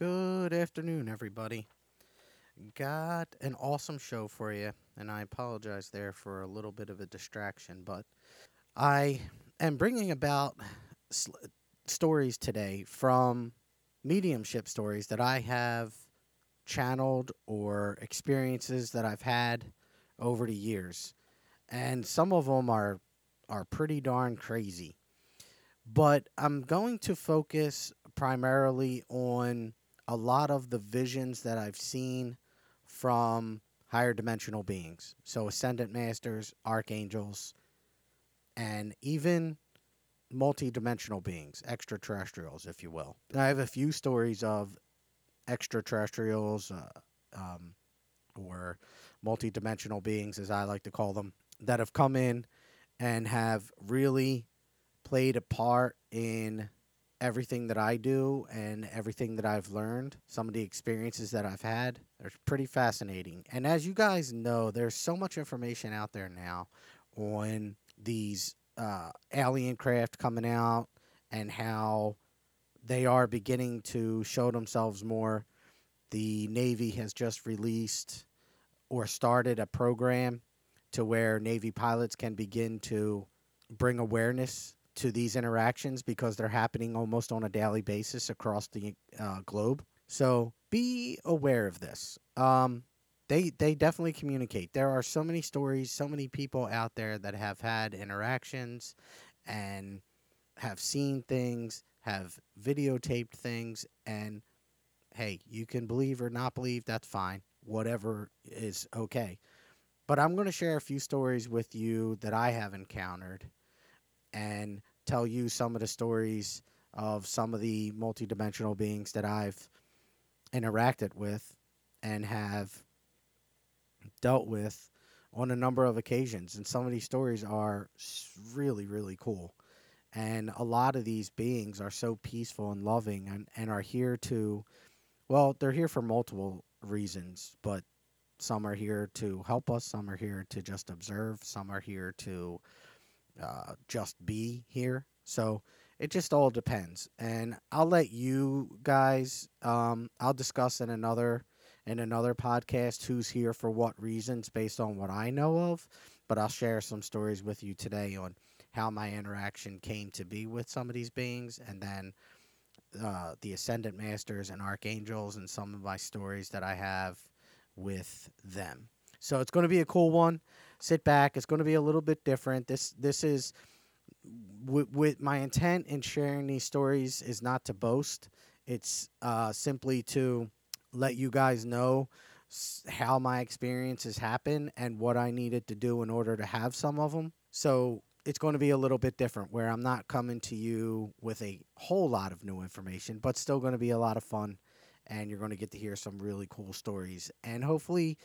Good afternoon, everybody. Got an awesome show for you, and I apologize there for a little bit of a distraction, but I am bringing about s- stories today from mediumship stories that I have channeled or experiences that I've had over the years. And some of them are are pretty darn crazy. But I'm going to focus primarily on a lot of the visions that I've seen from higher dimensional beings. So, ascendant masters, archangels, and even multi-dimensional beings, extraterrestrials, if you will. I have a few stories of extraterrestrials uh, um, or multi-dimensional beings, as I like to call them, that have come in and have really played a part in everything that I do and everything that I've learned, some of the experiences that I've had. They're pretty fascinating. And as you guys know, there's so much information out there now on these uh, alien craft coming out and how they are beginning to show themselves more. The Navy has just released or started a program to where Navy pilots can begin to bring awareness to these interactions because they're happening almost on a daily basis across the uh, globe. So be aware of this. Um, they they definitely communicate. There are so many stories, so many people out there that have had interactions and have seen things, have videotaped things, and hey, you can believe or not believe. That's fine. Whatever is okay. But I'm going to share a few stories with you that I have encountered and tell you some of the stories of some of the multidimensional beings that I've interacted with and have dealt with on a number of occasions. And some of these stories are really, really cool. And a lot of these beings are so peaceful and loving and, and are here to, well, they're here for multiple reasons, but some are here to help us, some are here to just observe, some are here to uh, just be here. So it just all depends. And I'll let you guys, um, I'll discuss in another in another podcast who's here for what reasons based on what I know of. But I'll share some stories with you today on how my interaction came to be with some of these beings, and then uh, the ascendant masters and archangels, and some of my stories that I have with them. So it's going to be a cool one. Sit back. It's going to be a little bit different. This this is with, with my intent in sharing these stories is not to boast. It's uh, simply to let you guys know how my experiences happen and what I needed to do in order to have some of them. So it's going to be a little bit different where I'm not coming to you with a whole lot of new information, but still going to be a lot of fun. And you're going to get to hear some really cool stories. And hopefully,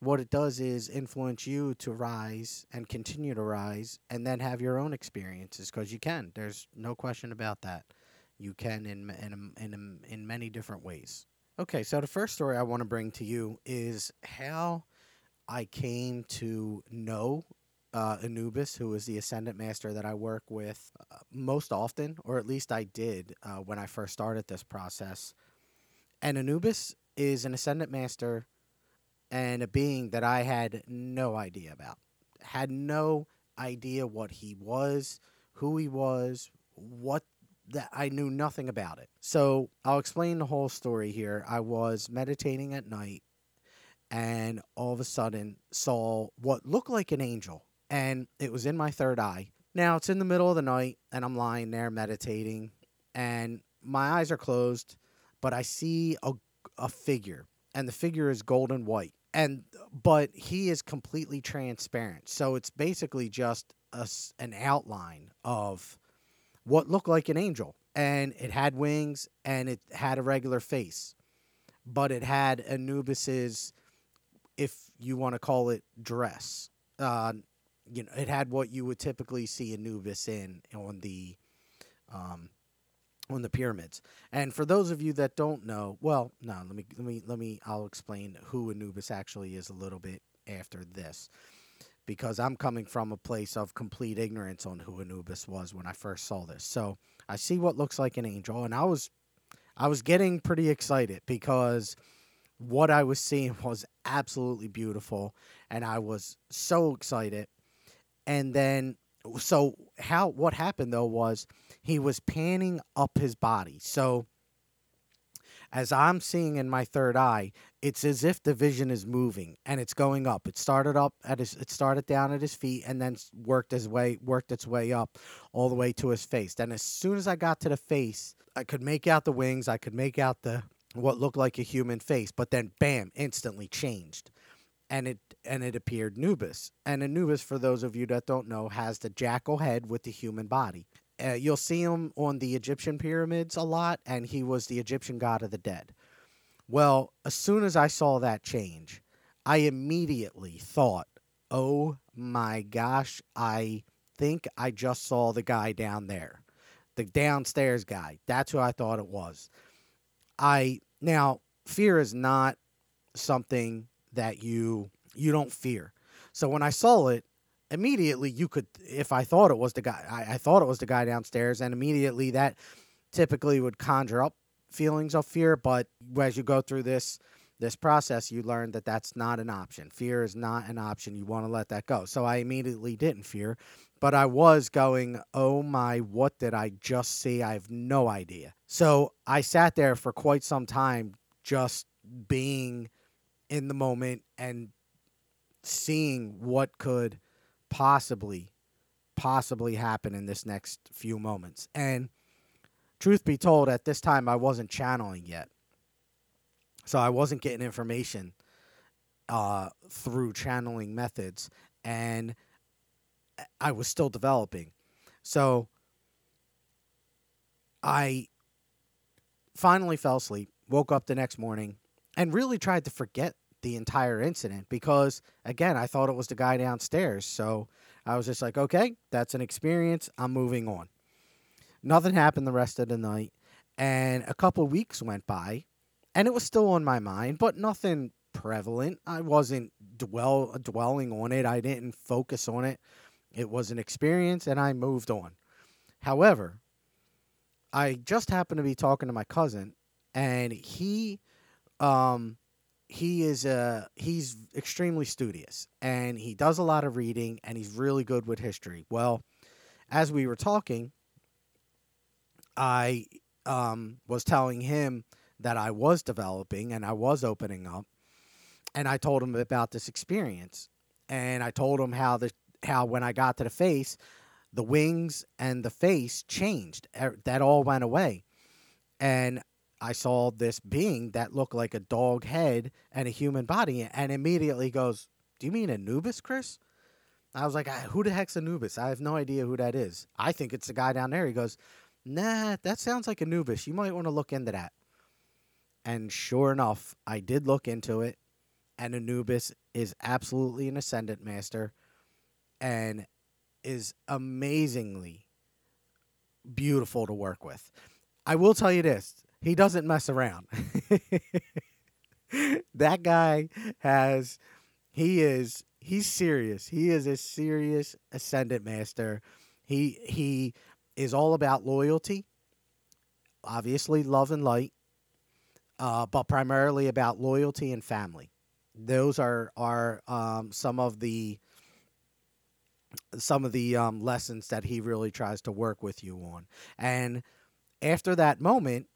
what it does is influence you to rise and continue to rise and then have your own experiences because you can. There's no question about that. You can in, in, in, in many different ways. Okay, so the first story I want to bring to you is how I came to know uh, Anubis, who is the Ascendant Master that I work with uh, most often, or at least I did uh, when I first started this process. And Anubis is an Ascendant Master and a being that I had no idea about. Had no idea what he was, who he was, what that I knew nothing about it. So I'll explain the whole story here. I was meditating at night and all of a sudden saw what looked like an angel and it was in my third eye. Now it's in the middle of the night and I'm lying there meditating and my eyes are closed, but I see a, a figure and the figure is golden white and but he is completely transparent. So it's basically just a an outline of what looked like an angel and it had wings and it had a regular face but it had anubis's if you want to call it dress uh, you know it had what you would typically see anubis in on the um, on the pyramids and for those of you that don't know well no let me let me let me i'll explain who anubis actually is a little bit after this because I'm coming from a place of complete ignorance on who Anubis was when I first saw this. So I see what looks like an angel, and I was I was getting pretty excited because what I was seeing was absolutely beautiful and I was so excited. And then so how what happened though was he was panning up his body. So as I'm seeing in my third eye, it's as if the vision is moving and it's going up. It started up at his it started down at his feet and then worked his way worked its way up all the way to his face. Then as soon as I got to the face, I could make out the wings, I could make out the what looked like a human face, but then bam, instantly changed. And it and it appeared Anubis. And Anubis, for those of you that don't know, has the jackal head with the human body. Uh, you'll see him on the Egyptian pyramids a lot, and he was the Egyptian god of the dead. Well, as soon as I saw that change, I immediately thought, oh my gosh, I think I just saw the guy down there, the downstairs guy. That's who I thought it was. I now fear is not something that you you don't fear. So when I saw it, immediately you could if I thought it was the guy I, I thought it was the guy downstairs and immediately that typically would conjure up feelings of fear, but as you go through this this process, you learn that that's not an option. Fear is not an option. You want to let that go. So I immediately didn't fear, but I was going, oh my, what did I just see? I have no idea. So I sat there for quite some time, just being in the moment and seeing what could possibly, possibly happen in this next few moments. And truth be told, at this time, I wasn't channeling yet. So I wasn't getting information uh, through channeling methods. And I was still developing. So I finally fell asleep, woke up the next morning, and really tried to forget the entire incident because, again, I thought it was the guy downstairs. So I was just like, okay, that's an experience. I'm moving on. Nothing happened the rest of the night. And a couple weeks went by, and it was still on my mind, but nothing prevalent. I wasn't dwell dwelling on it. I didn't focus on it. It was an experience, and I moved on. However, I just happened to be talking to my cousin, and he, um, he is uh he's extremely studious, and he does a lot of reading, and he's really good with history. Well, as we were talking, I um was telling him that I was developing and I was opening up, and I told him about this experience, and I told him how the how when I got to the face, the wings and the face changed. That all went away. And I saw this being that looked like a dog head and a human body, and immediately goes, Do you mean Anubis, Chris? I was like, Who the heck's Anubis? I have no idea who that is. I think it's the guy down there. He goes, Nah, that sounds like Anubis. You might want to look into that. And sure enough, I did look into it, and Anubis is absolutely an ascendant master and is amazingly beautiful to work with. I will tell you this he doesn't mess around. that guy has, he is, he's serious. He is a serious ascendant master. He, he is all about loyalty, obviously, love and light, uh, but primarily about loyalty and family. Those are, are um, some of the some of the um, lessons that he really tries to work with you on. And after that moment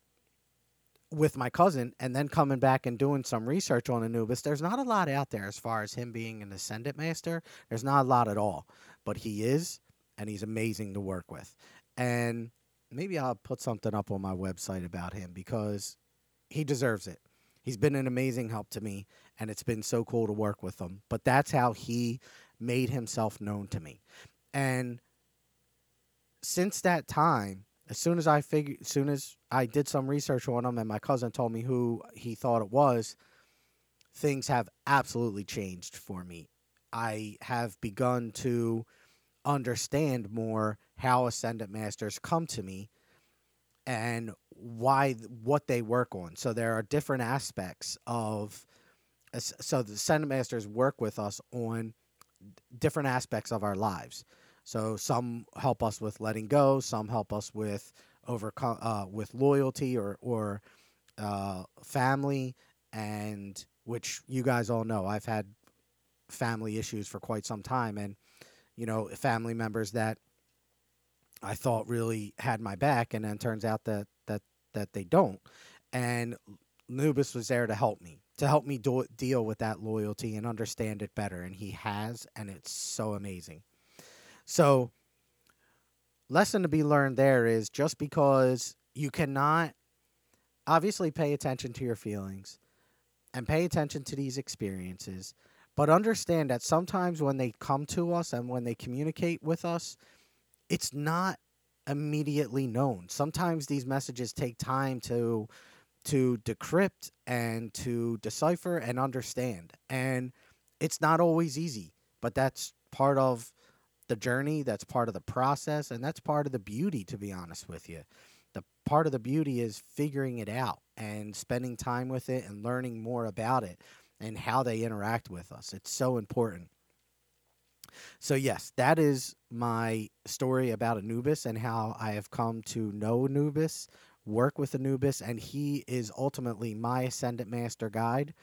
with my cousin, and then coming back and doing some research on Anubis, there's not a lot out there as far as him being an ascendant master. There's not a lot at all, but he is, and he's amazing to work with. And maybe I'll put something up on my website about him because he deserves it. He's been an amazing help to me, and it's been so cool to work with him. But that's how he made himself known to me. And since that time, as soon as I figured, as soon as I did some research on him, and my cousin told me who he thought it was, things have absolutely changed for me. I have begun to understand more how ascendant masters come to me and why what they work on. So there are different aspects of so the ascendant masters work with us on different aspects of our lives. So some help us with letting go, some help us with overcome uh, with loyalty or or uh, family, and which you guys all know, I've had family issues for quite some time, and you know, family members that I thought really had my back, and then turns out that that that they don't. And Anubis was there to help me, to help me do, deal with that loyalty and understand it better, and he has, and it's so amazing. So, lesson to be learned there is just because you cannot obviously pay attention to your feelings and pay attention to these experiences, but understand that sometimes when they come to us and when they communicate with us, it's not immediately known. Sometimes these messages take time to to decrypt and to decipher and understand. And it's not always easy, but that's part of the journey, that's part of the process, and that's part of the beauty to be honest with you. The part of the beauty is figuring it out and spending time with it and learning more about it and how they interact with us. It's so important. So, yes, that is my story about Anubis and how I have come to know Anubis, work with Anubis, and he is ultimately my Ascendant Master Guide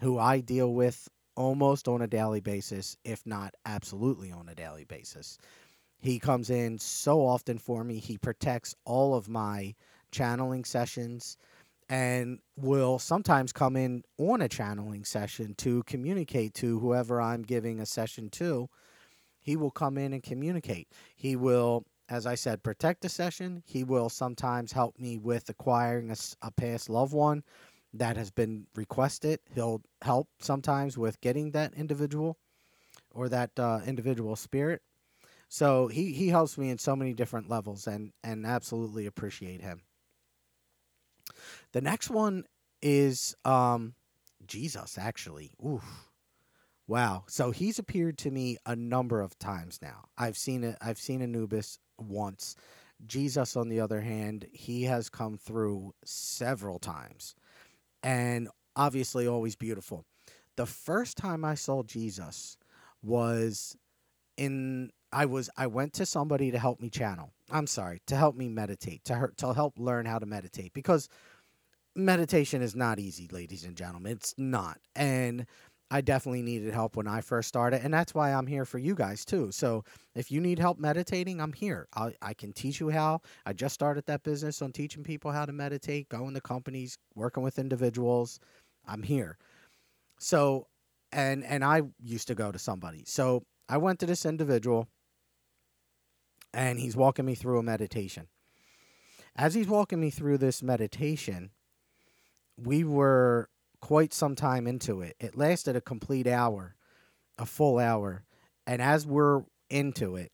who I deal with almost on a daily basis, if not absolutely on a daily basis. He comes in so often for me, he protects all of my channeling sessions and will sometimes come in on a channeling session to communicate to whoever I'm giving a session to he will come in and communicate. He will, as I said, protect the session. He will sometimes help me with acquiring a, a past loved one that has been requested. He'll help sometimes with getting that individual or that uh, individual spirit. So he, he helps me in so many different levels and, and absolutely appreciate him. The next one is um, Jesus, actually. Oof. Wow. So he's appeared to me a number of times now. I've seen it. I've seen Anubis once. Jesus, on the other hand, he has come through several times, and obviously always beautiful. The first time I saw Jesus was in. I was. I went to somebody to help me channel. I'm sorry, to help me meditate, to her, to help learn how to meditate because meditation is not easy, ladies and gentlemen. It's not, and I definitely needed help when I first started, and that's why I'm here for you guys too. So if you need help meditating, I'm here. I, I can teach you how. I just started that business on teaching people how to meditate, going to companies, working with individuals. I'm here. So, and and I used to go to somebody. So I went to this individual, and he's walking me through a meditation. As he's walking me through this meditation, we were quite some time into it. It lasted a complete hour, a full hour. And as we're into it,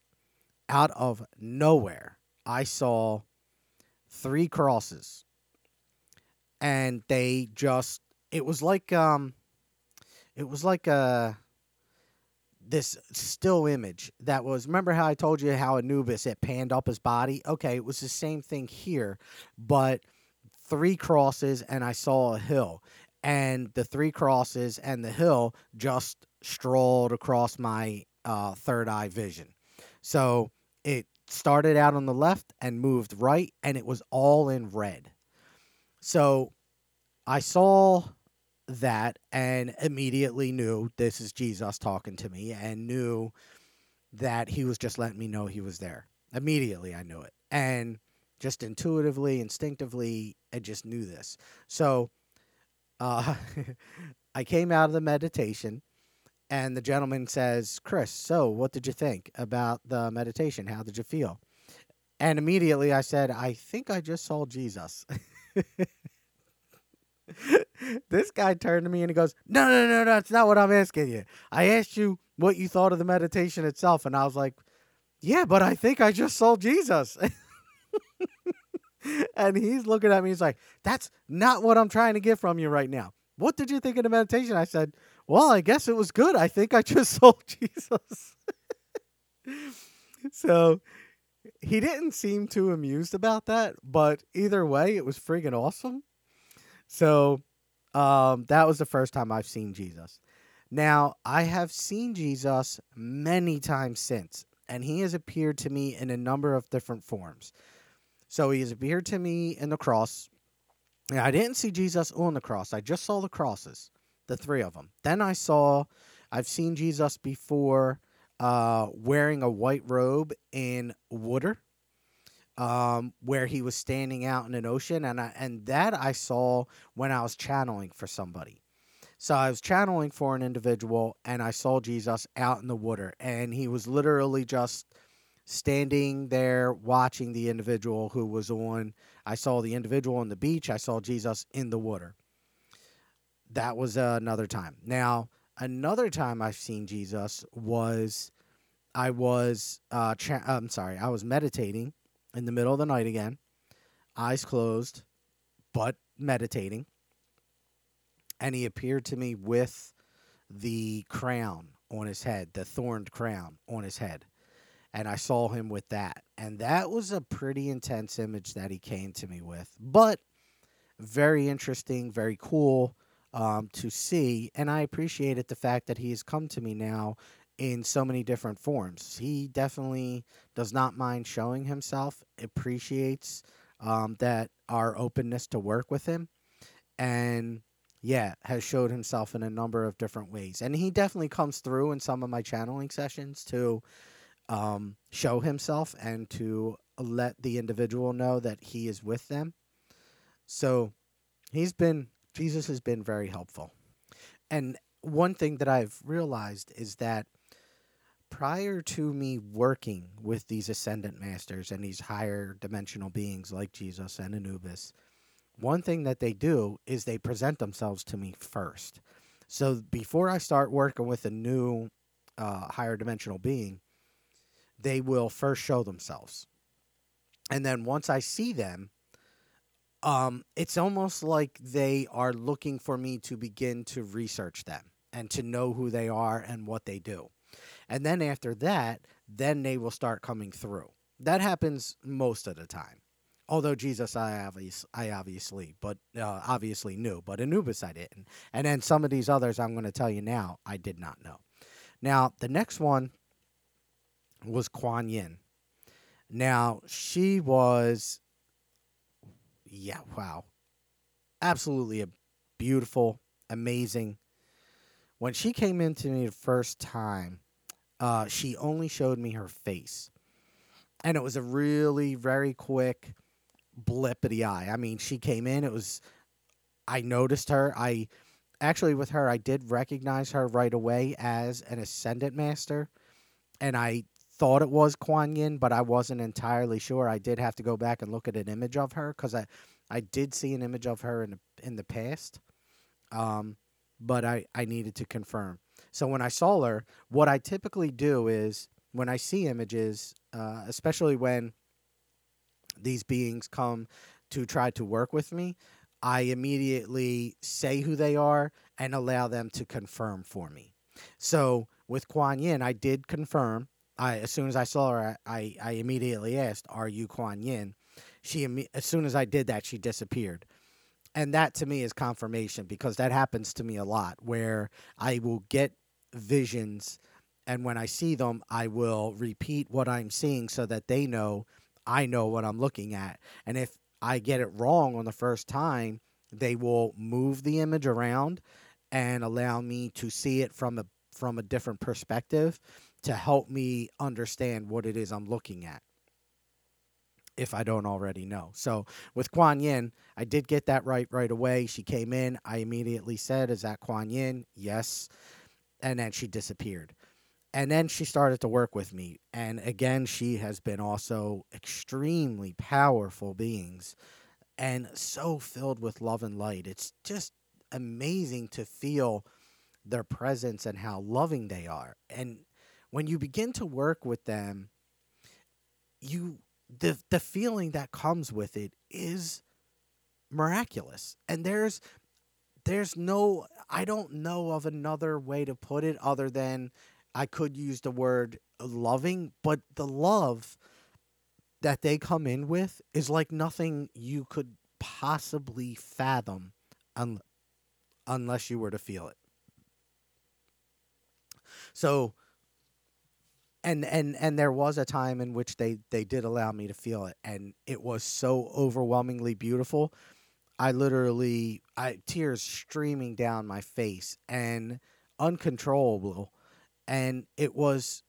out of nowhere, I saw three crosses. And they just it was like um it was like a uh, this still image that was remember how I told you how Anubis it panned up his body? Okay, it was the same thing here, but three crosses and I saw a hill and the three crosses and the hill just strolled across my uh, third eye vision. So it started out on the left and moved right, and it was all in red. So I saw that and immediately knew this is Jesus talking to me and knew that he was just letting me know he was there. Immediately I knew it. And just intuitively, instinctively, I just knew this. So uh, I came out of the meditation, and the gentleman says, Chris, so what did you think about the meditation? How did you feel? And immediately I said, I think I just saw Jesus. this guy turned to me and he goes, No, no, no, no, that's not what I'm asking you. I asked you what you thought of the meditation itself. And I was like, Yeah, but I think I just saw Jesus. and he's looking at me. He's like, "That's not what I'm trying to get from you right now. What did you think of the meditation?" I said, "Well, I guess it was good. I think I just saw Jesus." so he didn't seem too amused about that, but either way, it was friggin' awesome. So um, that was the first time I've seen Jesus. Now, I have seen Jesus many times since, and he has appeared to me in a number of different forms. So he has appeared to me in the cross. Yeah, I didn't see Jesus on the cross. I just saw the crosses, the three of them. Then I saw, I've seen Jesus before uh, wearing a white robe in water, um, where he was standing out in an ocean, and I, and that I saw when I was channeling for somebody. So I was channeling for an individual, and I saw Jesus out in the water, and he was literally just standing there watching the individual who was on. I saw the individual on the beach. I saw Jesus in the water. That was uh, another time. Now, another time I've seen Jesus was I was uh, I'm sorry, I was meditating in the middle of the night again, eyes closed, but meditating, and he appeared to me with the crown on his head, the thorned crown on his head and I saw him with that. And that was a pretty intense image that he came to me with, but very interesting, very cool um, to see. And I appreciated the fact that he has come to me now in so many different forms. He definitely does not mind showing himself, appreciates um, that our openness to work with him, and yeah, has showed himself in a number of different ways. And he definitely comes through in some of my channeling sessions to um, show himself and to let the individual know that he is with them. So he's been, Jesus has been very helpful. And one thing that I've realized is that prior to me working with these ascendant masters and these higher dimensional beings like Jesus and Anubis, one thing that they do is they present themselves to me first. So before I start working with a new uh, higher dimensional being, they will first show themselves. And then once I see them, um, it's almost like they are looking for me to begin to research them and to know who they are and what they do. And then after that, then they will start coming through. That happens most of the time. Although Jesus, I obviously, I obviously, but uh, obviously knew, but Anubis I didn't. And then some of these others, I'm going to tell you now, I did not know. Now the next one was Kuan Yin. Now, she was, yeah, wow. Absolutely a beautiful, amazing. When she came into me the first time, uh, she only showed me her face. And it was a really very quick blip of the eye. I mean, she came in, it was, I noticed her. I, actually, with her, I did recognize her right away as an Ascendant Master. And I thought it was Kuan Yin, but I wasn't entirely sure. I did have to go back and look at an image of her because I, I did see an image of her in the, in the past, um, but I, I needed to confirm. So when I saw her, what I typically do is when I see images, uh, especially when these beings come to try to work with me, I immediately say who they are and allow them to confirm for me. So with Kuan Yin, I did confirm I as soon as I saw her, I, I immediately asked, "Are you Kuan Yin?" She as soon as I did that, she disappeared, and that to me is confirmation because that happens to me a lot where I will get visions, and when I see them, I will repeat what I'm seeing so that they know I know what I'm looking at, and if I get it wrong on the first time, they will move the image around and allow me to see it from a from a different perspective to help me understand what it is I'm looking at if I don't already know. So with Kuan Yin, I did get that right right away. She came in. I immediately said, Is that Kuan Yin? Yes. And then she disappeared. And then she started to work with me. And again, she has been also extremely powerful beings and so filled with love and light. It's just amazing to feel their presence and how loving they are. And when you begin to work with them, you the the feeling that comes with it is miraculous. And there's there's no I don't know of another way to put it other than I could use the word loving, but the love that they come in with is like nothing you could possibly fathom un- unless you were to feel it. So and and and there was a time in which they they did allow me to feel it and it was so overwhelmingly beautiful I literally I tears streaming down my face and uncontrollable and it was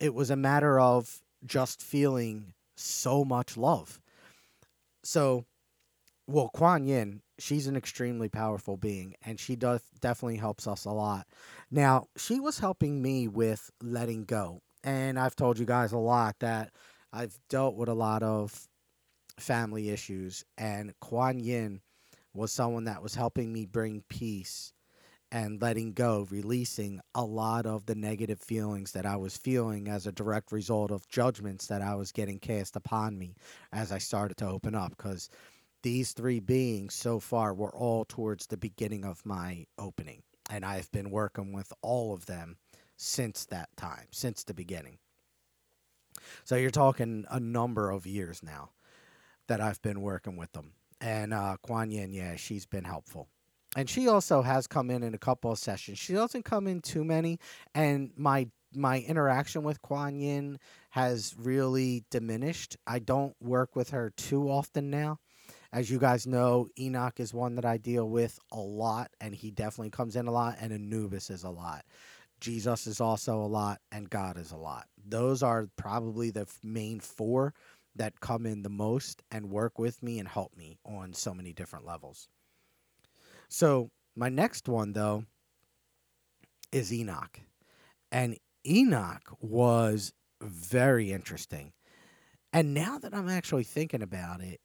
it was a matter of just feeling so much love. So, well, Kuan Yin, she's an extremely powerful being, and she does definitely helps us a lot. Now, she was helping me with letting go, and I've told you guys a lot that I've dealt with a lot of family issues, and Kuan Yin was someone that was helping me bring peace and letting go, releasing a lot of the negative feelings that I was feeling as a direct result of judgments that I was getting cast upon me as I started to open up. Because these three beings so far were all towards the beginning of my opening. And I've been working with all of them since that time, since the beginning. So you're talking a number of years now that I've been working with them. And uh, Kuan Yin, yeah, she's been helpful and she also has come in in a couple of sessions. She doesn't come in too many, and my my interaction with Kuan Yin has really diminished. I don't work with her too often now. As you guys know, Enoch is one that I deal with a lot, and he definitely comes in a lot, and Anubis is a lot. Jesus is also a lot, and God is a lot. Those are probably the main four that come in the most and work with me and help me on so many different levels. So my next one though is Enoch. And Enoch was very interesting. And now that I'm actually thinking about it,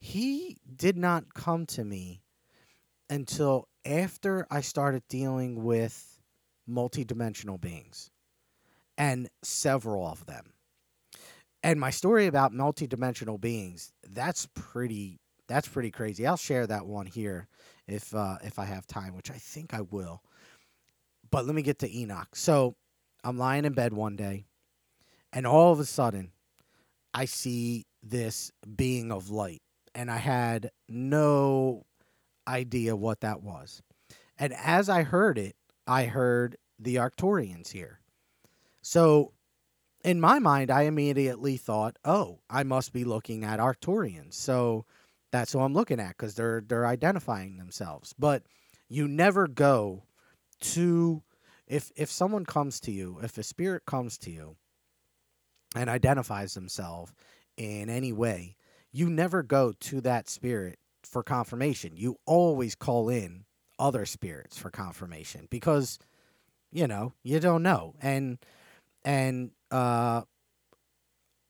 he did not come to me until after I started dealing with multidimensional beings and several of them. And my story about multidimensional beings, that's pretty that's pretty crazy. I'll share that one here if uh, if I have time, which I think I will. But let me get to Enoch. So I'm lying in bed one day, and all of a sudden, I see this being of light, and I had no idea what that was. And as I heard it, I heard the Arcturians here. So in my mind, I immediately thought, oh, I must be looking at Arcturians. So that's who I'm looking at because they're they're identifying themselves. But you never go to if if someone comes to you, if a spirit comes to you and identifies themselves in any way, you never go to that spirit for confirmation. You always call in other spirits for confirmation because you know, you don't know. And and uh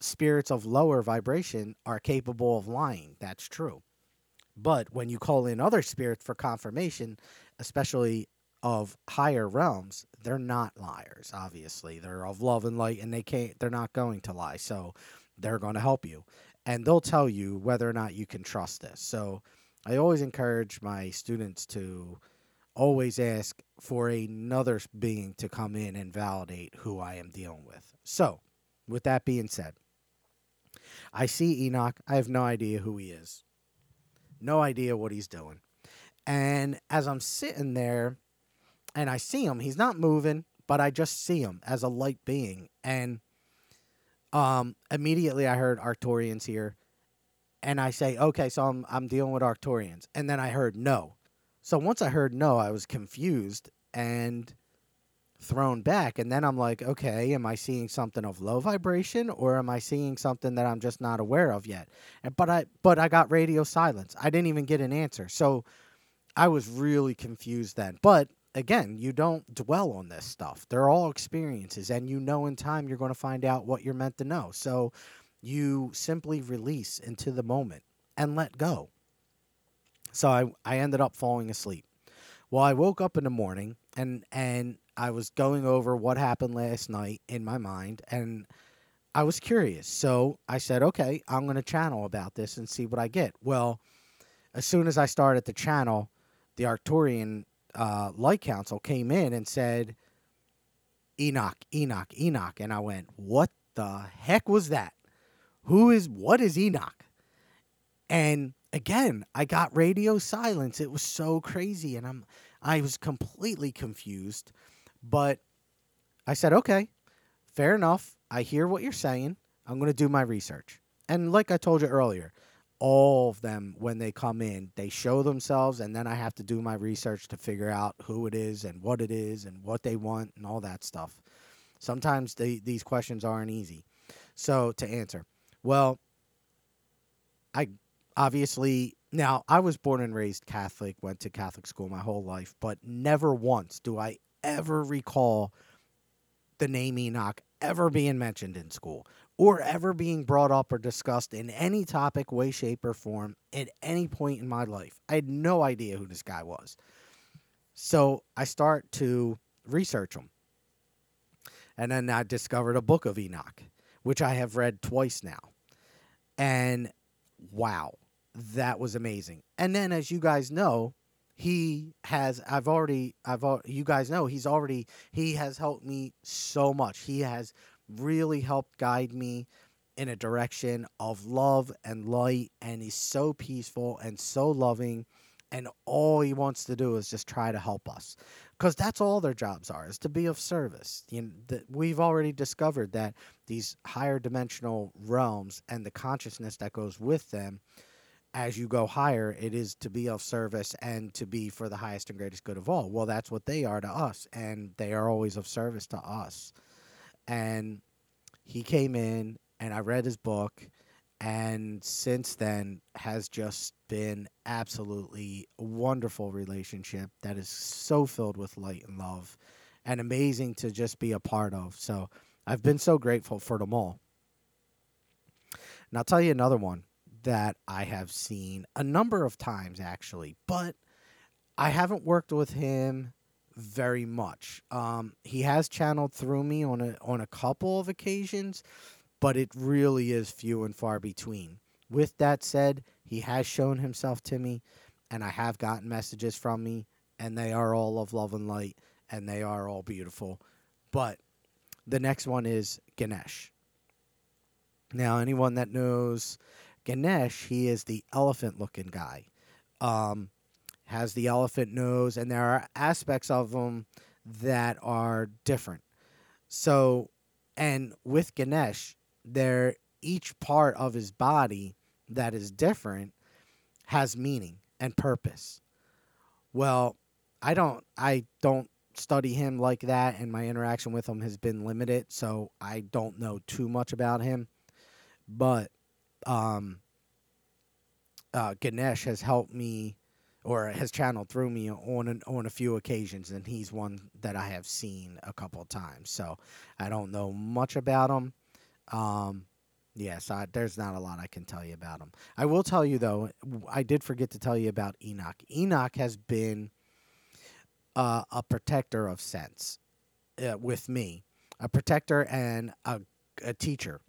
spirits of lower vibration are capable of lying. That's true. But when you call in other spirits for confirmation, especially of higher realms, they're not liars, obviously. They're of love and light and they can't they're not going to lie. So they're going to help you. And they'll tell you whether or not you can trust this. So I always encourage my students to always ask for another being to come in and validate who I am dealing with. So, with that being said, I see Enoch. I have no idea who he is. No idea what he's doing. And as I'm sitting there and I see him, he's not moving, but I just see him as a light being. And um, immediately I heard Arcturians here. And I say, okay, so I'm, I'm dealing with Arcturians. And then I heard no. So once I heard no, I was confused and thrown back. And then i'm like okay am i seeing something of low vibration or am i seeing something that i'm just not aware of yet? And, but i but i got radio silence. I didn't even get an answer. So i was really confused then. But again you don't dwell on this stuff. They're all experiences and you know in time you're going to find out what you're meant to know. So you simply release into the moment and let go so i, I ended up falling asleep well i woke up in the morning and and I was going over what happened last night in my mind and I was curious. So I said, okay, I'm going to channel about this and see what I get. Well, as soon as I started the channel, the Arcturian uh, Light Council came in and said, Enoch, Enoch, Enoch. And I went, what the heck was that? Who is, what is Enoch? And again, I got radio silence. It was so crazy. And I'm, I was completely confused. But I said, okay, fair enough. I hear what you're saying. I'm going to do my research. And like I told you earlier, all of them when they come in. They show themselves, and then I have to do my research to figure out who it is and what it is and what they want and all that stuff. Sometimes they, these questions aren't easy. So to answer, well, I obviously now I was born and raised Catholic, went to Catholic school my whole life, but never once do I ever recall the name Enoch ever being mentioned in school or ever being brought up or discussed in any topic, way, shape, or form at any point in my life. I had no idea who this guy was. So I start to research him. And then I discovered a book of Enoch, which I have read twice now. And wow, that was amazing. And then, as you guys know, he has i've already i've you guys know he's already he has helped me so much he has really helped guide me in a direction of love and light and he's so peaceful and so loving and all he wants to do is just try to help us because that's all their jobs are is to be of service you know, the, we've already discovered that these higher dimensional realms and the consciousness that goes with them as you go higher, it is to be of service and to be for the highest and greatest good of all. Well, that's what they are to us, and they are always of service to us. And he came in, and I read his book, and since then has just been absolutely a wonderful relationship that is so filled with light and love and amazing to just be a part of. So I've been so grateful for them all. And I'll tell you another one that I have seen a number of times actually, but I haven't worked with him very much. Um, he has channeled through me on a on a couple of occasions, but it really is few and far between. With that said, he has shown himself to me, and I have gotten messages from me, and they are all of love and light, and they are all beautiful. But the next one is Ganesh. Now, anyone that knows Ganesh, he is the elephant looking guy. Um, has the elephant nose, and there are aspects of him that are different. So, and with Ganesh, there each part of his body that is different has meaning and purpose. Well, I don't I don't study him like that and my interaction with him has been limited, so I don't know too much about him. But um, uh, Ganesh has helped me or has channeled through me on an, on a few occasions, and he's one that I have seen a couple times. So I don't know much about him. Um, yes, I, there's not a lot I can tell you about him. I will tell you though, I did forget to tell you about Enoch. Enoch has been uh, a protector of sense uh, with me, a protector and a, a teacher.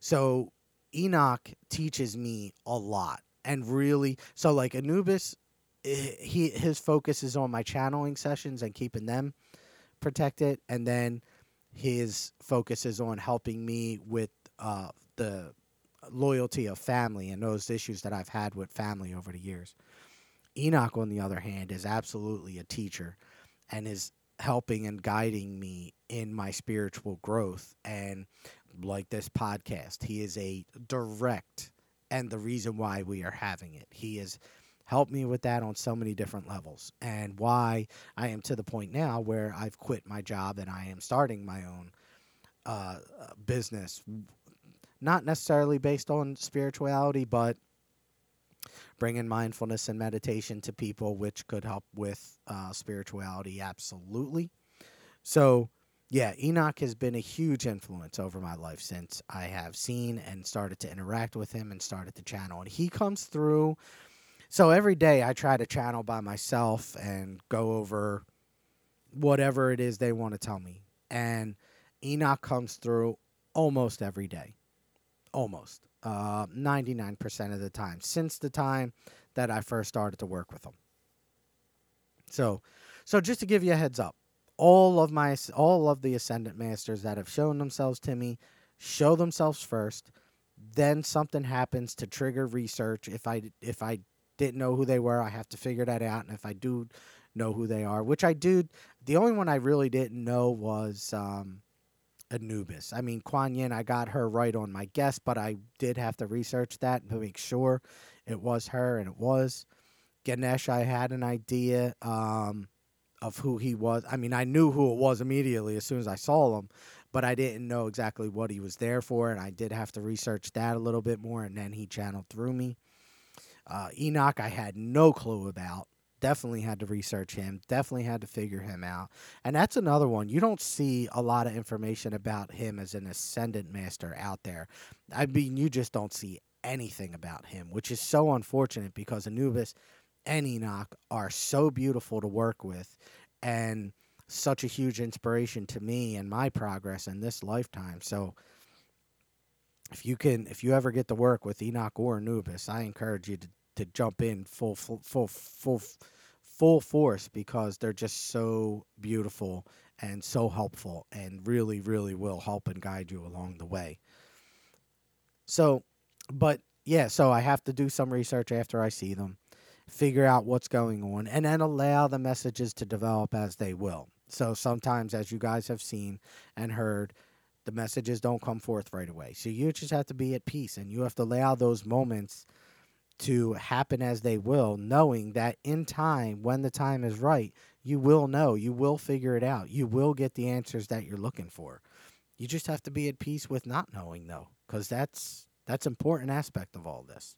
So Enoch teaches me a lot and really so like Anubis eh, he his focus is on my channeling sessions and keeping them protected and then his focus is on helping me with uh, the loyalty of family and those issues that I've had with family over the years. Enoch, on the other hand, is absolutely a teacher and is helping and guiding me in my spiritual growth. And like this podcast. He is a direct and the reason why we are having it. He has helped me with that on so many different levels and why I am to the point now where I've quit my job and I am starting my own uh, business. Not necessarily based on spirituality, but bringing mindfulness and meditation to people, which could help with uh, spirituality, absolutely. So, yeah, Enoch has been a huge influence over my life since I have seen and started to interact with him and started to channel. And he comes through. So every day I try to channel by myself and go over whatever it is they want to tell me. And Enoch comes through almost every day. Almost. Uh, 99% of the time since the time that I first started to work with them. So, so just to give you a heads up, all of my all of the ascendant masters that have shown themselves to me show themselves first then something happens to trigger research if i if i didn't know who they were i have to figure that out and if i do know who they are which i do the only one i really didn't know was um, anubis i mean kuan yin i got her right on my guess but i did have to research that to make sure it was her, and it was Ganesh. I had an idea um, of who he was. I mean, I knew who it was immediately as soon as I saw him, but I didn't know exactly what he was there for, and I did have to research that a little bit more, and then he channeled through me. Uh, Enoch, I had no clue about. Definitely had to research him. Definitely had to figure him out. And that's another one. You don't see a lot of information about him as an ascendant master out there. I mean, you just don't see anything about him, which is so unfortunate because Anubis and Enoch are so beautiful to work with and such a huge inspiration to me and my progress in this lifetime. So if you can if you ever get to work with Enoch or Anubis, I encourage you to, to jump in full full full full full force because they're just so beautiful and so helpful and really really will help and guide you along the way. So, but yeah, so I have to do some research after I see them figure out what's going on, and then allow the messages to develop as they will. So sometimes, as you guys have seen and heard, the messages don't come forth right away. So you just have to be at peace and you have to allow those moments to happen as they will, knowing that in time, when the time is right, you will know, you will figure it out, you will get the answers that you're looking for. You just have to be at peace with not knowing, though, because that's that's important aspect of all this.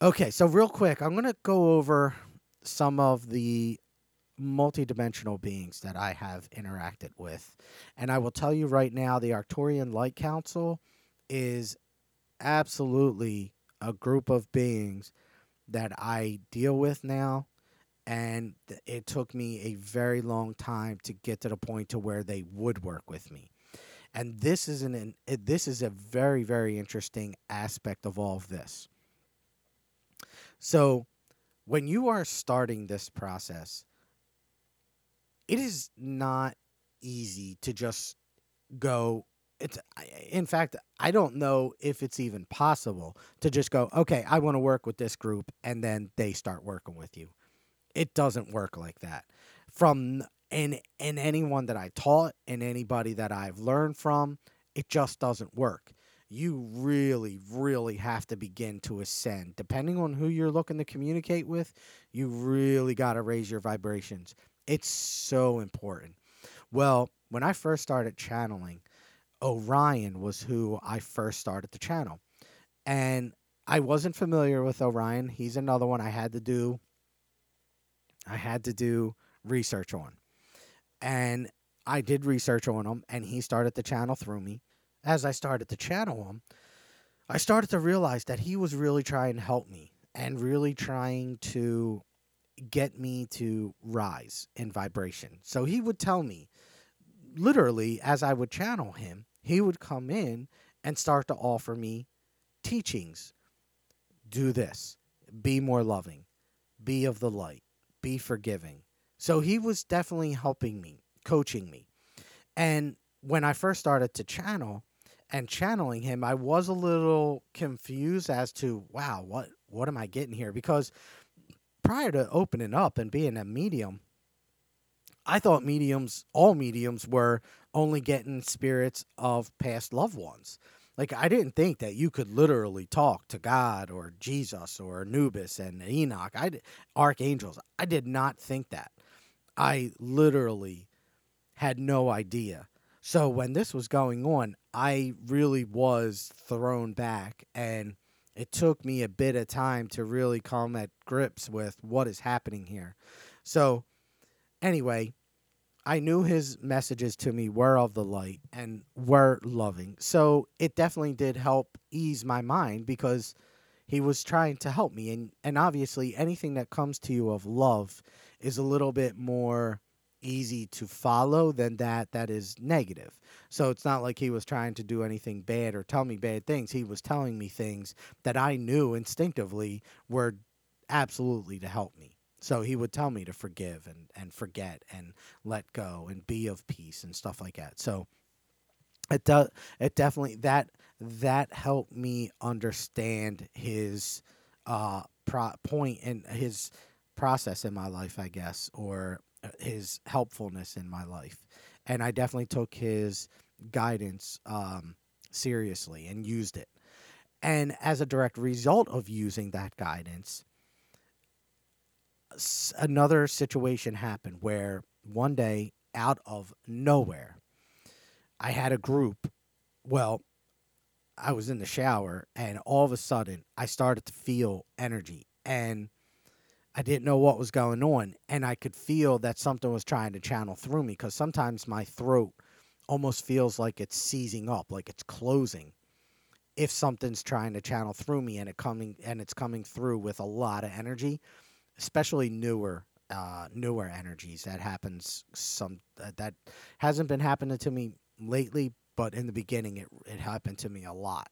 Okay, so real quick, I'm to go over some of the multidimensional beings that I have interacted with. And I will tell you right now the Arcturian Light Council is absolutely a group of beings that I deal with now and it took me a very long time to get to the point to where they would work with me. And this is an this is a very very interesting aspect of all of this. So, when you are starting this process, it is not easy to just go it's in fact i don't know if it's even possible to just go okay i want to work with this group and then they start working with you it doesn't work like that from and and anyone that i taught and anybody that i've learned from it just doesn't work you really, really have to begin to ascend. Depending on who you're looking to communicate with, you really got to raise your vibrations. It's so important. Well, when I first started channeling, Orion was who I first started to channel. And I wasn't familiar with Orion. He's another one I had to do I had to do research on. And I did research on him and he started to channel through me as I started to channel him, I started to realize that he was really trying to help me and really trying to get me to rise in vibration. So he would tell me, literally, as I would channel him, he would come in and start to offer me teachings. Do this, be more loving, be of the light, be forgiving. So he was definitely helping me, coaching me. And when I first started to channel, and channeling him, I was a little confused as to wow, what what am I getting here? Because prior to opening up and being a medium, I thought mediums, all mediums, were only getting spirits of past loved ones. Like I didn't think that you could literally talk to God or Jesus or Anubis and Enoch, I archangels. I did not think that. I literally had no idea. So when this was going on, I really was thrown back and it took me a bit of time to really come at grips with what is happening here. So anyway, I knew his messages to me were of the light and were loving. So it definitely did help ease my mind because he was trying to help me and and obviously anything that comes to you of love is a little bit more easy to follow than that that is negative. So it's not like he was trying to do anything bad or tell me bad things. He was telling me things that I knew instinctively were absolutely to help me. So he would tell me to forgive and, and forget and let go and be of peace and stuff like that. So it does it definitely that that helped me understand his uh pro- point and his process in my life, I guess, or his helpfulness in my life, and I definitely took his guidance um, seriously and used it. And as a direct result of using that guidance, another situation happened where one day, out of nowhere, I had a group. Well, I was in the shower, and all of a sudden, I started to feel energy, and I didn't know what was going on, and I could feel that something was trying to channel through me because sometimes my throat almost feels like it's seizing up, like it's closing. If something's trying to channel through me and it coming and it's coming through with a lot of energy, especially newer uh, newer energies that happens some uh, that hasn't been happening to me lately, but in the beginning it it happened to me a lot.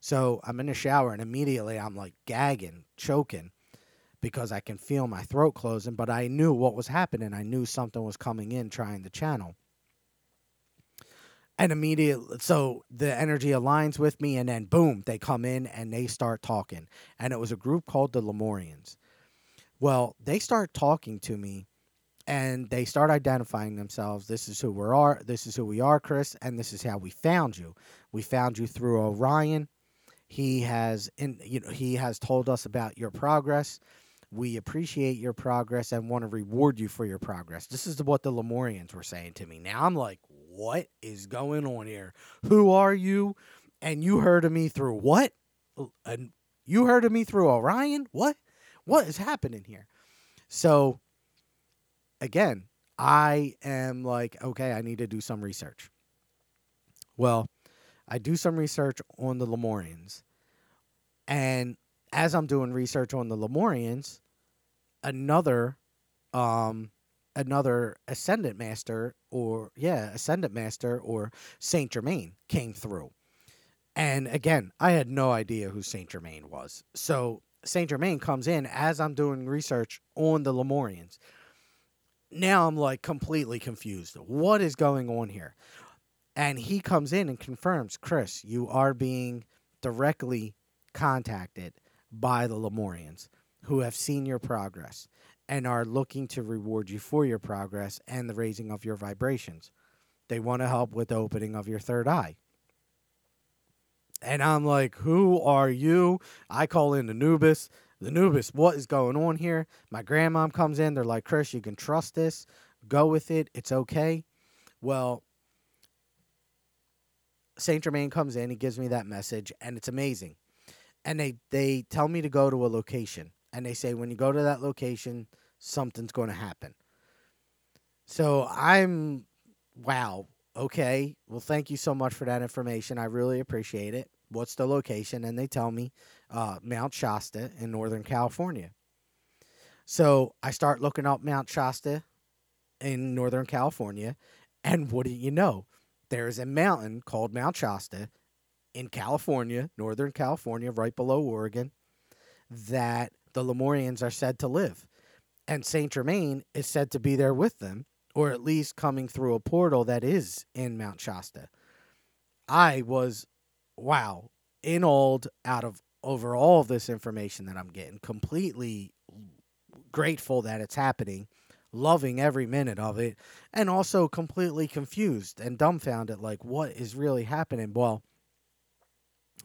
So I'm in the shower and immediately I'm like gagging, choking because I can feel my throat closing, but I knew what was happening. I knew something was coming in trying to channel. And immediately, so the energy aligns with me, and then boom, they come in and they start talking. And it was a group called the Lemurians. Well, they start talking to me and they start identifying themselves. This is who we are. This is who we are, Chris, and this is how we found you. We found you through Orion. He has in you know he has told us about your progress. We appreciate your progress and want to reward you for your progress. This is what the Lemurians were saying to me. Now I'm like, what is going on here? Who are you? And you heard of me through what? And you heard of me through Orion? What? What is happening here? So again, I am like, okay, I need to do some research. Well, I do some research on the Lemurians. And as I'm doing research on the Lemurians, another um another ascendant master or yeah, ascendant master or Saint Germain came through. And again, I had no idea who Saint Germain was. So Saint Germain comes in as I'm doing research on the Lemurians. Now I'm like completely confused. What is going on here? And he comes in and confirms, Chris, you are being directly contacted by the Lemurians who have seen your progress and are looking to reward you for your progress and the raising of your vibrations. They want to help with the opening of your third eye. And I'm like, who are you? I call in Anubis. The Anubis, what is going on here? My grandmom comes in. They're like, Chris, you can trust this. Go with it. It's okay. Well, Saint Germain comes in. He gives me that message, and it's amazing. And they they tell me to go to a location, and they say when you go to that location, something's going to happen. So I'm, wow, okay. Well, thank you so much for that information. I really appreciate it. What's the location? And they tell me uh, Mount Shasta in Northern California. So I start looking up Mount Shasta in Northern California, and what do you know? There's a mountain called Mount Shasta in California, Northern California, right below Oregon, that the Lemurians are said to live. And Saint Germain is said to be there with them, or at least coming through a portal that is in Mount Shasta. I was, wow, inoled out of over all of this information that I'm getting, completely grateful that it's happening, loving every minute of it, and also completely confused and dumbfounded like, what is really happening? Well,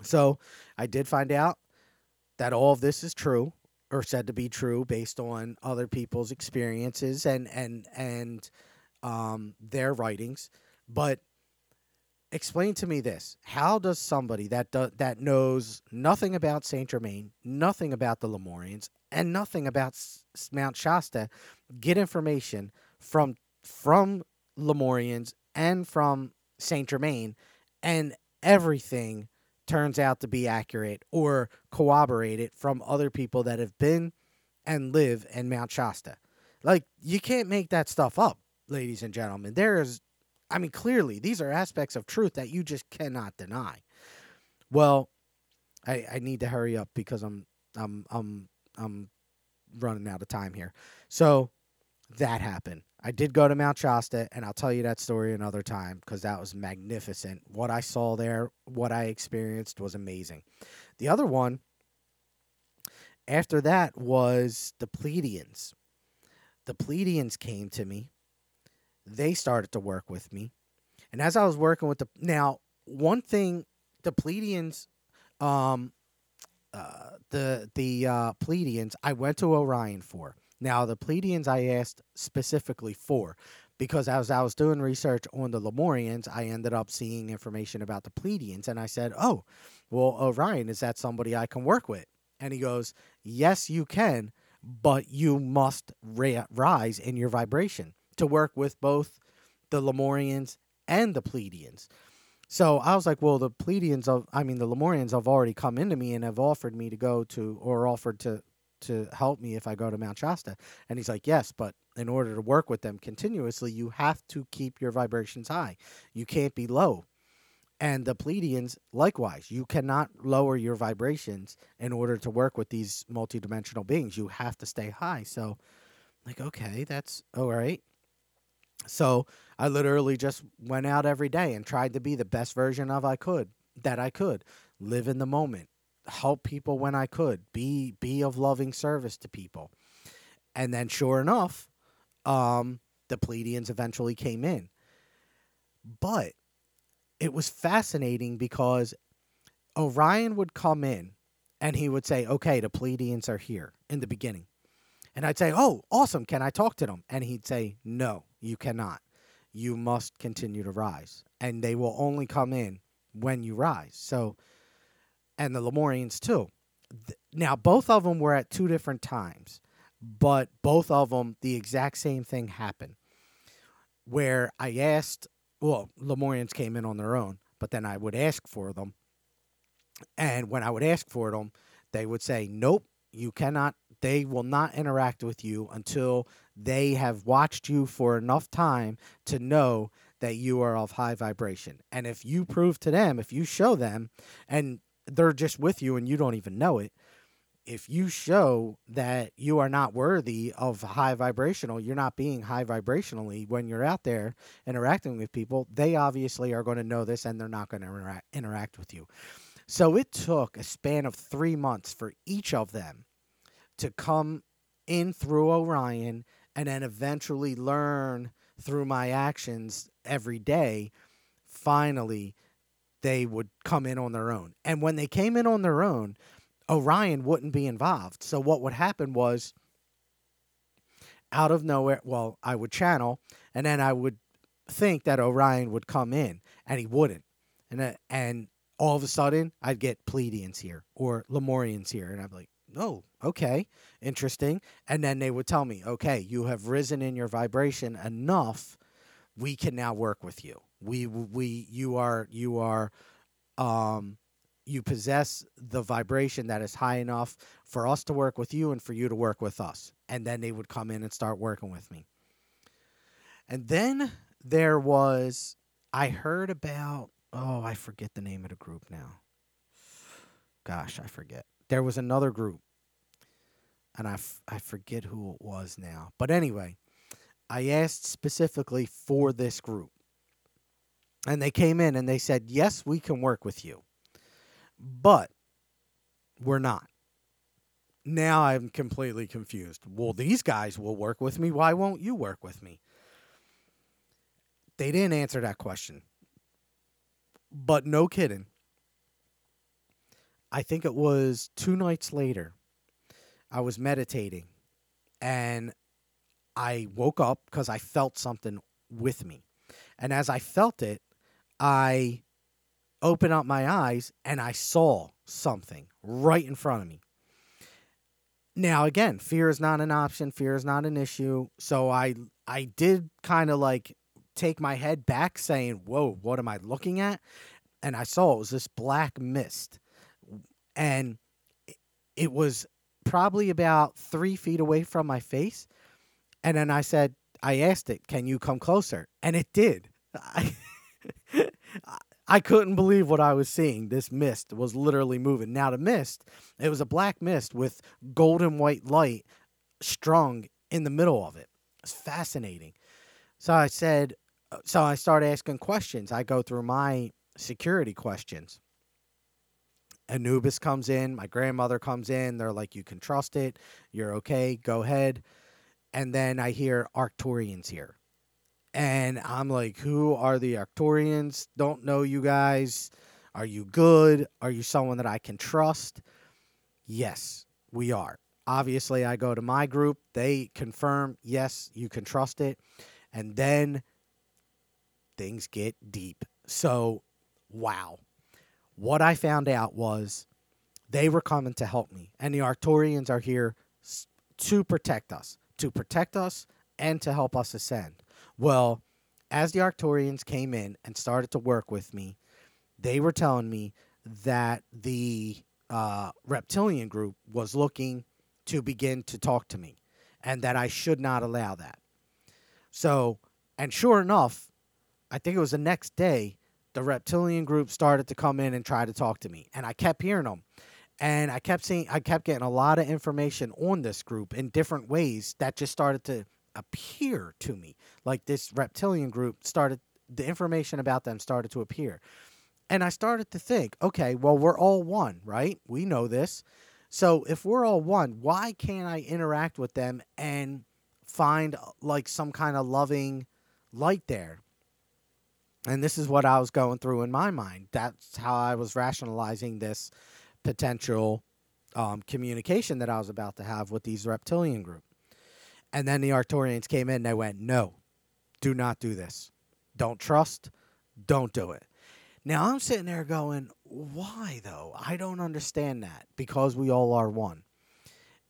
so I did find out that all of this is true or said to be true based on other people's experiences and and and um, their writings. But explain to me this: How does somebody that do, that knows nothing about Saint Germain, nothing about the Lemurians, and nothing about S- Mount Shasta get information from from Lemurians and from Saint Germain, and everything turns out to be accurate or corroborated from other people that have been and live in Mount Shasta. Like you can't make that stuff up, ladies and gentlemen. There is I mean clearly these are aspects of truth that you just cannot deny. Well, I I need to hurry up because I'm I'm I'm I'm running out of time here. So that happened. I did go to Mount Shasta, and I'll tell you that story another time because that was magnificent. What I saw there, what I experienced was amazing. The other one after that was the Pleiadians. The Pleiadians came to me. They started to work with me. And as I was working with the now, one thing the Pleiadians um uh, the the uh, Pleiadians, I went to Orion for. Now the Pleiadians, I asked specifically for because as I was doing research on the Lemurians, I ended up seeing information about the Pleiadians, and I said, "Oh, well, Orion is that somebody I can work with?" And he goes, "Yes, you can, but you must ra- rise in your vibration to work with both the Lemurians and the Pleiadians." So I was like, "Well, the Pleiadians of, I mean, the Lemurians have already come into me and have offered me to go to, or offered to." To help me if I go to Mount Shasta. And he's like, Yes, but in order to work with them continuously, you have to keep your vibrations high. You can't be low. And the Pleiadians, likewise, you cannot lower your vibrations in order to work with these multidimensional beings. You have to stay high. So, like, okay, that's all right. So I literally just went out every day and tried to be the best version of I could that I could. Live in the moment, help people when I could, be be of loving service to people. And then sure enough, um, the Pleiadians eventually came in. But it was fascinating because Orion would come in and he would say, Okay, the Pleiadians are here in the beginning. And I'd say, Oh, awesome. Can I talk to them? And he'd say, No, you cannot. You must continue to rise. And they will only come in when you rise. So, and the Lemurians too. Now, both of them were at two different times but both of them the exact same thing happened where i asked well lemurians came in on their own but then i would ask for them and when i would ask for them they would say nope you cannot they will not interact with you until they have watched you for enough time to know that you are of high vibration and if you prove to them if you show them and they're just with you and you don't even know it if you show that you are not worthy of high vibrational, you're not being high vibrationally when you're out there interacting with people, they obviously are going to know this and they're not going to interact, with you. So it took a span of three months for each of them to come in through Orion and then eventually learn through my actions every day. Finally, they would come in on their own. And when they came in on their own, Orion wouldn't be involved. So what would happen was out of nowhere, well, I would channel and then I would think that Orion would come in and he wouldn't. And uh, and all of a sudden I'd get Pleiadians here or Lemurians here and I'm like, "Oh, okay. Interesting." And then they would tell me, "Okay, you have risen in your vibration enough. We can now work with you. We we you are you are um you possess the vibration that is high enough for us to work with you and for you to work with us. And then they would come in and start working with me. And then there was, I heard about, oh, I forget the name of the group now. Gosh, I forget. There was another group, and I, f- I forget who it was now. But anyway, I asked specifically for this group. And they came in and they said, Yes, we can work with you. But we're not. Now I'm completely confused. Well, these guys will work with me. Why won't you work with me? They didn't answer that question. But no kidding. I think it was two nights later. I was meditating and I woke up because I felt something with me. And as I felt it, I opened up my eyes and I saw something right in front of me. Now again, fear is not an option, fear is not an issue. So I I did kind of like take my head back saying, "Whoa, what am I looking at?" And I saw it was this black mist. And it was probably about 3 feet away from my face. And then I said, I asked it, "Can you come closer?" And it did. I I couldn't believe what I was seeing. This mist was literally moving. Now, the mist, it was a black mist with golden white light strung in the middle of it. It's fascinating. So I said, uh, so I started asking questions. I go through my security questions. Anubis comes in, my grandmother comes in. They're like, you can trust it. You're okay. Go ahead. And then I hear Arcturians here and I'm like, who are the Arcturians? Don't know you guys. Are you good? Are you someone that I can trust? Yes, we are. Obviously, I go to my group. They confirm, yes, you can trust it. And then things get deep. So, wow. What I found out was they were coming to help me. And the Arcturians are here to protect us, to protect us and to help us ascend. Well, as the Arcturians came in and started to work with me, they were telling me that the uh, reptilian group was looking to begin to talk to me and that I should not allow that. So, and sure enough, I think it was the next day, the reptilian group started to come in and try to talk to me. And I kept hearing them. And I kept seeing, I kept getting a lot of information on this group in different ways that just started to appear to me. Like this reptilian group started, the information about them started to appear. And I started to think, okay, well, we're all one, right? We know this. So if we're all one, why can't I interact with them and find like some kind of loving light there? And this is what I was going through in my mind. That's how I was rationalizing this potential um, communication that I was about to have with these reptilian group. And then the Arcturians came in and they went, no, do not do this. Don't trust. Don't do it. Now I'm sitting there going, why though? I don't understand that because we all are one.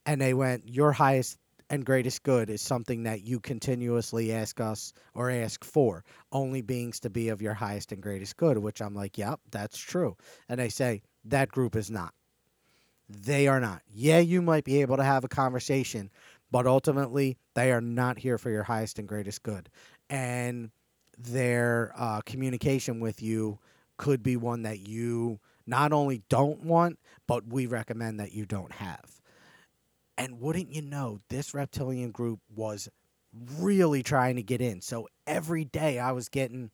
And they went, your highest and greatest good is something that you continuously ask us or ask for, only beings to be of your highest and greatest good, which I'm like, yep, that's true. And they say, that group is not. They are not. Yeah, you might be able to have a conversation, but ultimately, they are not here for your highest and greatest good. And their uh, communication with you could be one that you not only don't want, but we recommend that you don't have. And wouldn't you know, this reptilian group was really trying to get in. So every day I was getting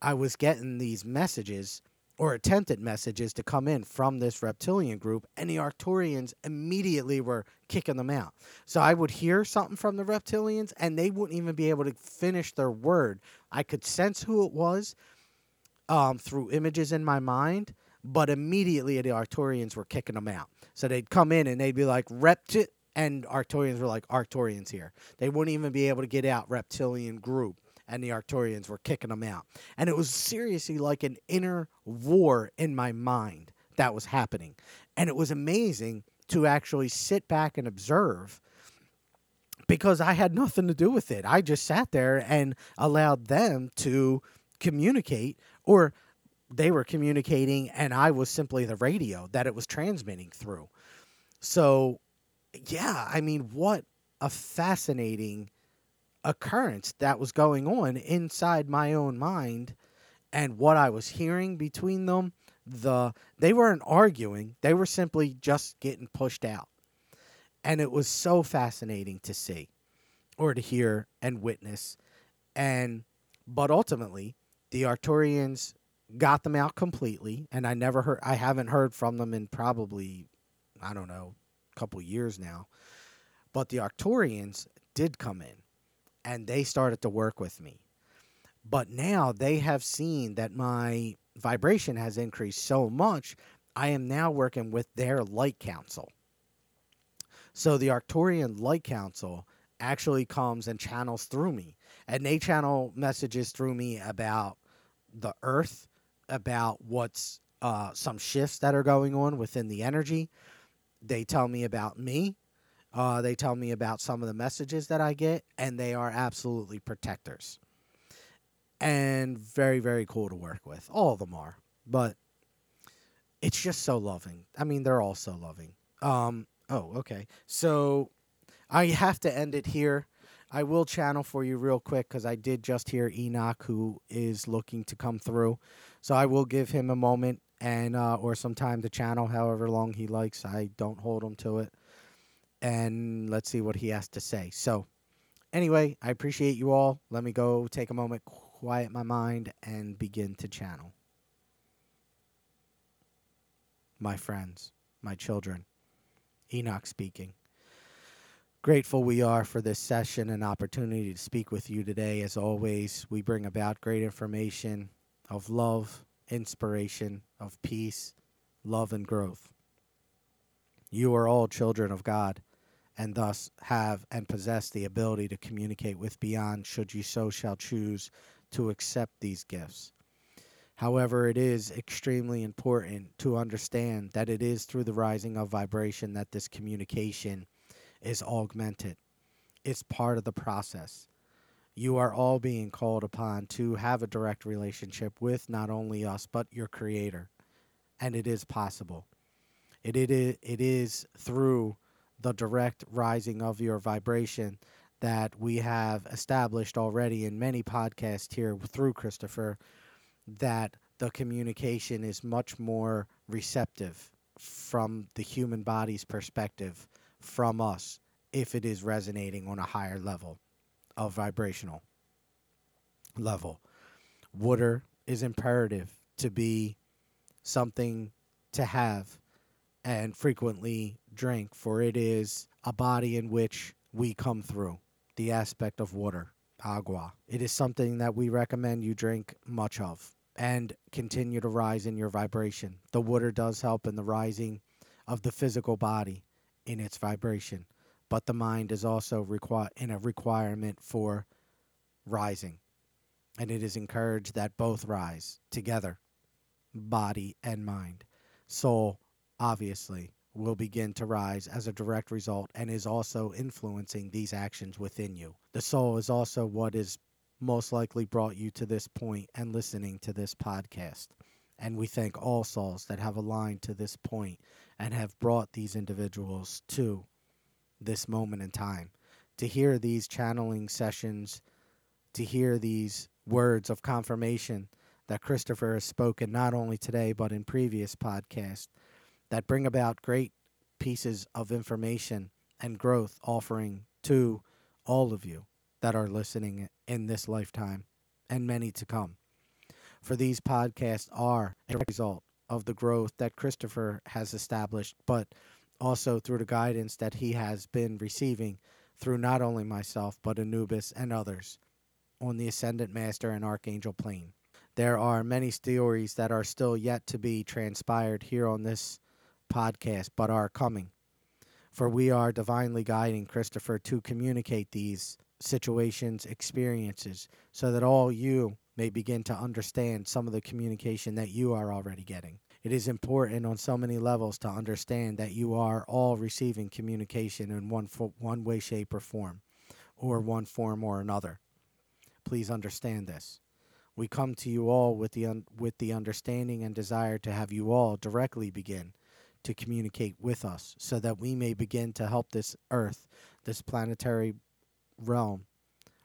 I was getting these messages or attempted messages to come in from this reptilian group, and the Arcturians immediately were kicking them out. So I would hear something from the reptilians, and they wouldn't even be able to finish their word. I could sense who it was um, through images in my mind, but immediately the Arcturians were kicking them out. So they'd come in and they'd be like, Repti, and Arcturians were like, Arcturians here. They wouldn't even be able to get out reptilian group, and the Arcturians were kicking them out. And it was seriously like an inner war in my mind that was happening. And it was amazing to actually sit back and observe because I had nothing to do with it. I just sat there and allowed them to communicate or they were communicating and I was simply the radio that it was transmitting through. So, yeah, I mean, what a fascinating occurrence that was going on inside my own mind and what I was hearing between them. The they weren't arguing, they were simply just getting pushed out. And it was so fascinating to see or to hear and witness. And but ultimately, the Arcturians got them out completely, and I never heard. I haven't heard from them in probably, I don't know, a couple years now. But the Arcturians did come in, and they started to work with me. But now they have seen that my vibration has increased so much. I am now working with their light council. So the Arcturian Light Council actually comes and channels through me. And they channel messages through me about the earth, about what's uh, some shifts that are going on within the energy. They tell me about me. Uh, they tell me about some of the messages that I get, and they are absolutely protectors. And very, very cool to work with. All of them are. But it's just so loving. I mean, they're all so loving. Um, oh, okay. So I have to end it here. I will channel for you real quick because I did just hear Enoch, who is looking to come through. So I will give him a moment and uh, or some time to channel, however long he likes. I don't hold him to it, and let's see what he has to say. So, anyway, I appreciate you all. Let me go take a moment, quiet my mind, and begin to channel. My friends, my children, Enoch speaking. Grateful we are for this session and opportunity to speak with you today. As always, we bring about great information of love, inspiration, of peace, love, and growth. You are all children of God and thus have and possess the ability to communicate with beyond should you so shall choose to accept these gifts. However, it is extremely important to understand that it is through the rising of vibration that this communication is augmented. It's part of the process. You are all being called upon to have a direct relationship with not only us, but your Creator. And it is possible. It, it, is, it is through the direct rising of your vibration that we have established already in many podcasts here through Christopher that the communication is much more receptive from the human body's perspective from us if it is resonating on a higher level of vibrational level. Water is imperative to be something to have and frequently drink, for it is a body in which we come through. The aspect of water, agua. It is something that we recommend you drink much of and continue to rise in your vibration. The water does help in the rising of the physical body in its vibration, but the mind is also in a requirement for rising. And it is encouraged that both rise together, body and mind. Soul, obviously, will begin to rise as a direct result and is also influencing these actions within you. The soul is also what is most likely brought you to this point and listening to this podcast. And we thank all souls that have aligned to this point and have brought these individuals to this moment in time. To hear these channeling sessions, to hear these words of confirmation that Christopher has spoken not only today but in previous podcasts that bring about great pieces of information and growth offering to all of you that are listening in this lifetime and many to come. For these podcasts are a result of the growth that Christopher has established, but also through the guidance that he has been receiving through not only myself, but Anubis and others on the Ascendant Master and Archangel plane. There are many stories that are still yet to be transpired here on this podcast, but are coming. For we are divinely guiding Christopher to communicate these situations, experiences, so that all you may begin to understand some of the communication that you are already getting. It is important on so many levels to understand that you are all receiving communication in one, fo- one way, shape, or form, or one form or another. Please understand this. We come to you all with the, un- with the understanding and desire to have you all directly begin to communicate with us so that we may begin to help this earth, this planetary realm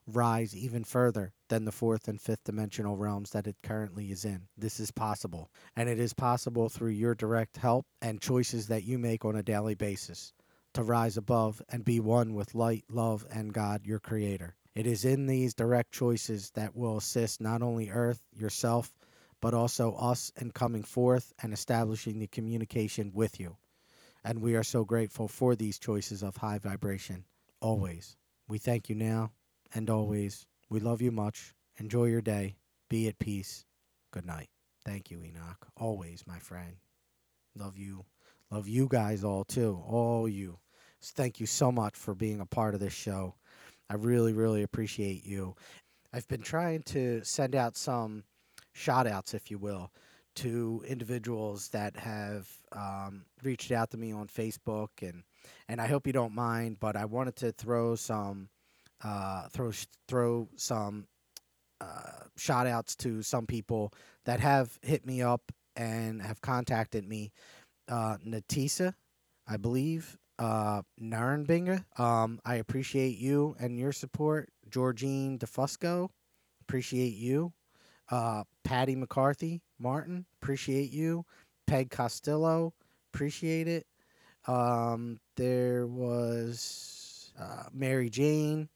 rise even further than the fourth and fifth dimensional realms that it currently is in. This is possible. And it is possible through your direct help and choices that you make on a daily basis to rise above and be one with light, love, and God, your Creator. It is in these direct choices that will assist not only Earth, yourself, but also us in coming forth and establishing the communication with you. And we are so grateful for these choices of high vibration, always. We thank you now and always. We love you much. Enjoy your day. Be at peace. Good night. Thank you, Enoch. Always, my friend. Love you. Love you guys all too. All you. Thank you so much for being a part of this show. I really, really appreciate you. I've been trying to send out some shout outs, if you will, to individuals that have um, reached out to me on Facebook and and I hope you don't mind, but I wanted to throw some uh, throw throw some uh, shout outs to some people that have hit me up and have contacted me. Uh, Natisa, I believe, uh, Narenbinger. Um, I appreciate you and your support. Georgine DeFusco, appreciate you. Uh, Patty McCarthy, Martin, appreciate you. Peg Costello, appreciate it. Um, there was uh, Mary Jane,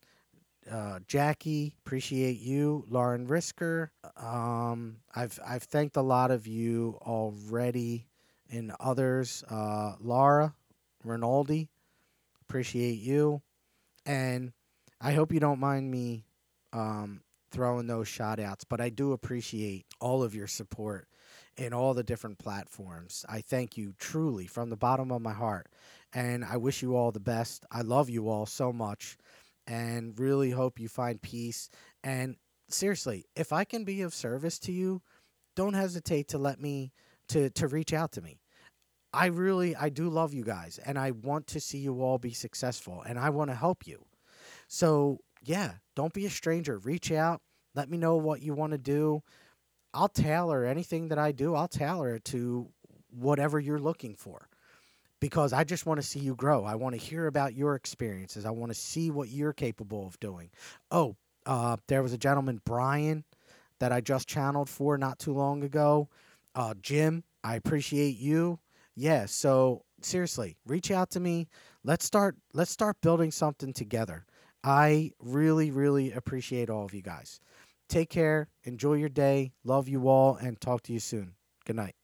uh, Jackie, appreciate you. Lauren Risker, um, I've I've thanked a lot of you already, and others. Uh, Laura, Rinaldi, appreciate you, and I hope you don't mind me um, throwing those shout outs, but I do appreciate all of your support in all the different platforms. I thank you truly from the bottom of my heart. And I wish you all the best. I love you all so much and really hope you find peace. And seriously, if I can be of service to you, don't hesitate to let me to to reach out to me. I really I do love you guys and I want to see you all be successful and I want to help you. So, yeah, don't be a stranger. Reach out. Let me know what you want to do. I'll tailor anything that I do, I'll tailor it to whatever you're looking for because I just want to see you grow. I want to hear about your experiences. I want to see what you're capable of doing. Oh, uh, there was a gentleman, Brian, that I just channeled for not too long ago. Uh, Jim, I appreciate you. Yeah, so seriously, reach out to me. Let's start. Let's start building something together. I really, really appreciate all of you guys. Take care. Enjoy your day. Love you all, and talk to you soon. Good night.